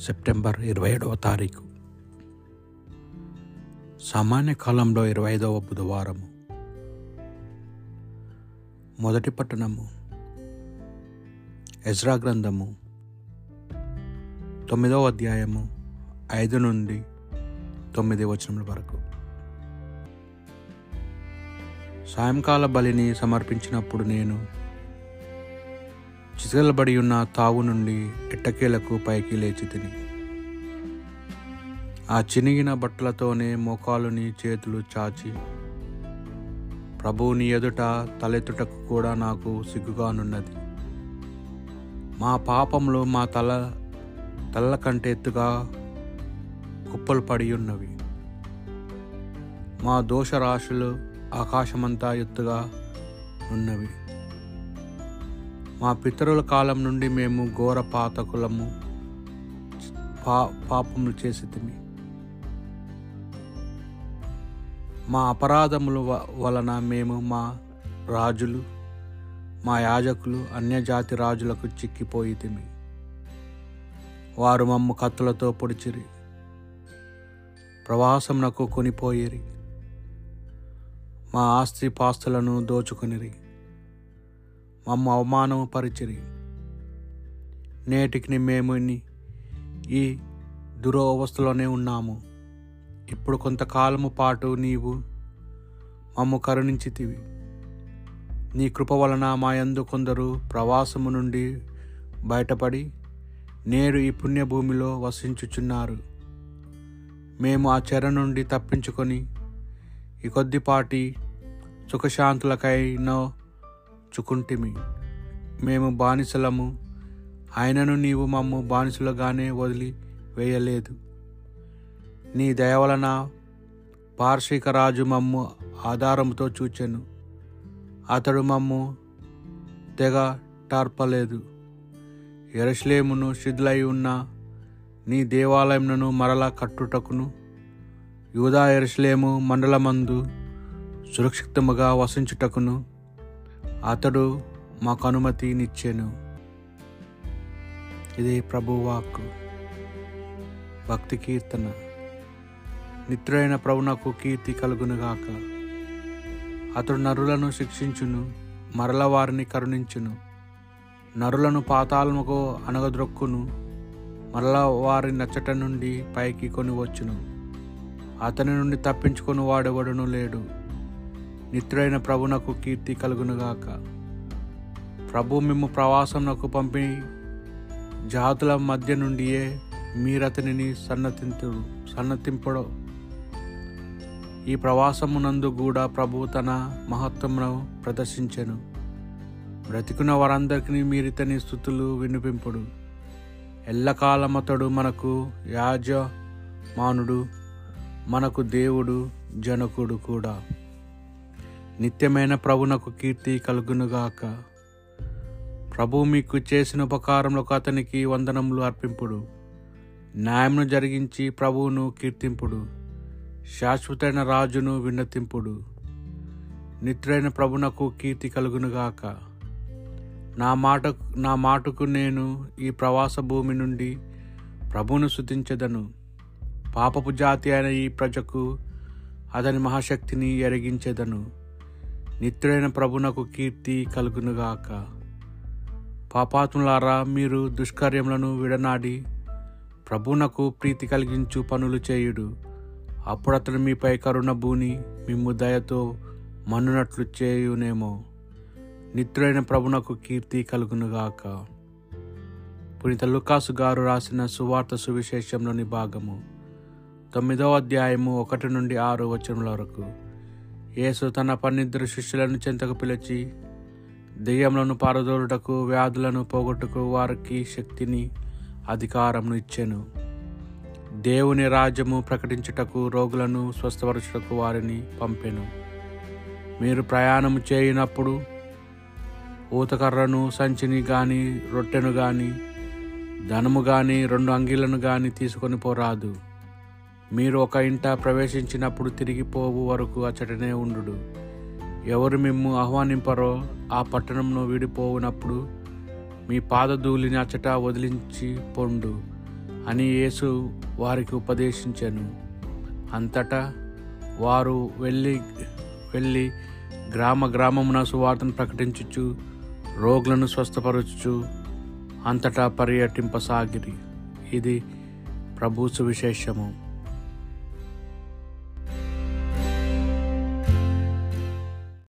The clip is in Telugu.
సెప్టెంబర్ ఇరవై ఏడవ తారీఖు. సామాన్య కాలంలో ఇరవై ఐదవ బుధవారము. మొదటి పట్టణము ఎజ్రా గ్రంథము తొమ్మిదవ అధ్యాయము ఐదు నుండి తొమ్మిది వచనముల వరకు. సాయంకాల బలిని సమర్పించినప్పుడు నేను చిసలబడి ఉన్న తావు నుండి ఎట్టకేలకు పైకి లేచి తిని. ఆ చినిగిన బట్టలతోనే మోకాలుని చేతులు చాచి ప్రభువుని ఎదుట తలెత్తుటకు కూడా నాకు సిగ్గుగానున్నది. మా పాపములు మా తల తల్ల కంటే ఎత్తుగా కుప్పలు పడి ఉన్నవి మా దోషరాశులు ఆకాశమంతా ఎత్తుగా ఉన్నవి. మా పితరుల కాలం నుండి మేము ఘోర పాతకులము పా పాపములు చేసి తిని. మా అపరాధముల వలన మేము మా రాజులు మా యాజకులు అన్యజాతి రాజులకు చిక్కిపోయి తిమి వారు మమ్ము కత్తులతో పొడిచిరి ప్రవాసమునకు కొనిపోయిరి. మా ఆస్తి పాస్తులను దోచుకొనిరి. మమ్మ అవమానపరిచిరి నేటికి మేము ఈ దురవస్థలోనే ఉన్నాము. ఇప్పుడు కొంతకాలము పాటు నీవు మమ్ము కరుణించితివి. నీ కృప వలన మా యందు కొందరు ప్రవాసము నుండి బయటపడి నేడు ఈ పుణ్యభూమిలో వసించుచున్నారు. మేము ఆ చెర నుండి తప్పించుకొని ఈ కొద్దిపాటి సుఖశాంతులకైనో చుకుంటిమి మేము బానిసలము. ఆయనను నీవు మమ్ము బానిసలుగానే వదిలి వేయలేదు. నీ దయవలన పార్షిక రాజు మమ్ము ఆధారముతో చూచెను. అతడు మమ్ము తెగ టార్పలేదు. ఎరశ్లేమును శిథిలై ఉన్న నీ దేవాలయమును మరలా కట్టుటకును యూదా ఎరస్లేము మండలమందు సురక్షితముగా వసించుటకును అతడు మాకు అనుమతినిచ్చాను ఇది ప్రభువాక్కు. భక్తి కీర్తన నిత్రుడైన ప్రభునకు కీర్తి కలుగునుగాక. అతడు నరులను శిక్షించును మరల వారిని కరుణించును. నరులను పాతాళముకు అనగద్రొక్కును మరల వారి నచ్చట నుండి పైకి కొని వచ్చును అతని నుండి తప్పించుకొని వాడెవడును లేడు. నిత్యుడైన ప్రభునకు కీర్తి కలుగునుగాక. ప్రభు మిమ్ము ప్రవాసంకు పంపి జాతుల మధ్య నుండియే మీరతనిని సన్నతింతుడు సన్నతింపడు. ఈ ప్రవాసమునందు కూడా ప్రభు తన మహత్వమును ప్రదర్శించెను. బ్రతికున్న వారందరికీ మీరితని స్థుతులు వినిపింపుడు. ఎల్లకాలమతడు మనకు యాజమానుడు మనకు దేవుడు జనకుడు కూడా. నిత్యమైన ప్రభునకు కీర్తి కలుగునుగాక. ప్రభు మీకు చేసిన ఉపకారములకు అతనికి వందనములు అర్పింపుడు. న్యాయమును జరిగించి ప్రభువును కీర్తింపుడు. శాశ్వతైన రాజును విన్నతింపుడు. నిత్రైన ప్రభునకు కీర్తి కలుగునుగాక. నా మాట నా మాటకు నేను ఈ ప్రవాస భూమి నుండి ప్రభువును శుతించదను పాపపు జాతి అయిన ఈ ప్రజకు అతని మహాశక్తిని ఎరిగించెదను. నిత్యుడైన ప్రభునకు కీర్తి కలుగునుగాక. పాపాత్ములారా మీరు దుష్కార్యములను విడనాడి ప్రభునకు ప్రీతి కలిగించు పనులు చేయుడు. అప్పుడు అతడు మీపై కరుణ భూని మిమ్ము దయతో మన్నునట్లు చేయునేమో. నిత్రుడైన ప్రభునకు కీర్తి కలుగునుగాక. పునీత లుకాసు గారు రాసిన సువార్త సువిశేషంలోని భాగము తొమ్మిదవ అధ్యాయము ఒకటి నుండి ఆరు వచనముల వరకు. యేసు తన పన్నిద్దరు శిష్యులను చెంతకు పిలిచి దెయ్యములను పారదోలుటకు వ్యాధులను పోగొట్టుకు వారికి శక్తిని అధికారమును ఇచ్చెను. దేవుని రాజ్యము ప్రకటించుటకు రోగులను స్వస్థపరచుటకు వారిని పంపెను. మీరు ప్రయాణము చేయనప్పుడు ఊతకర్రను సంచిని కానీ రొట్టెను కానీ ధనము కానీ రెండు అంగీలను కానీ తీసుకొని పోరాదు. మీరు ఒక ఇంట ప్రవేశించినప్పుడు తిరిగిపోవు వరకు అచ్చటనే ఉండు ఎవరు మిమ్ము ఆహ్వానింపరో ఆ పట్టణంను వీడిపోవునప్పుడు మీ పాదధూళిని అచ్చట వదిలించి పొండు అని యేసు వారికి ఉపదేశించాను. అంతటా వారు వెళ్ళి వెళ్ళి గ్రామ గ్రామమున సువార్తను ప్రకటించుచు రోగులను స్వస్థపరచుచు అంతటా పర్యటింపసాగిరి. ఇది ప్రభు సువిశేషము.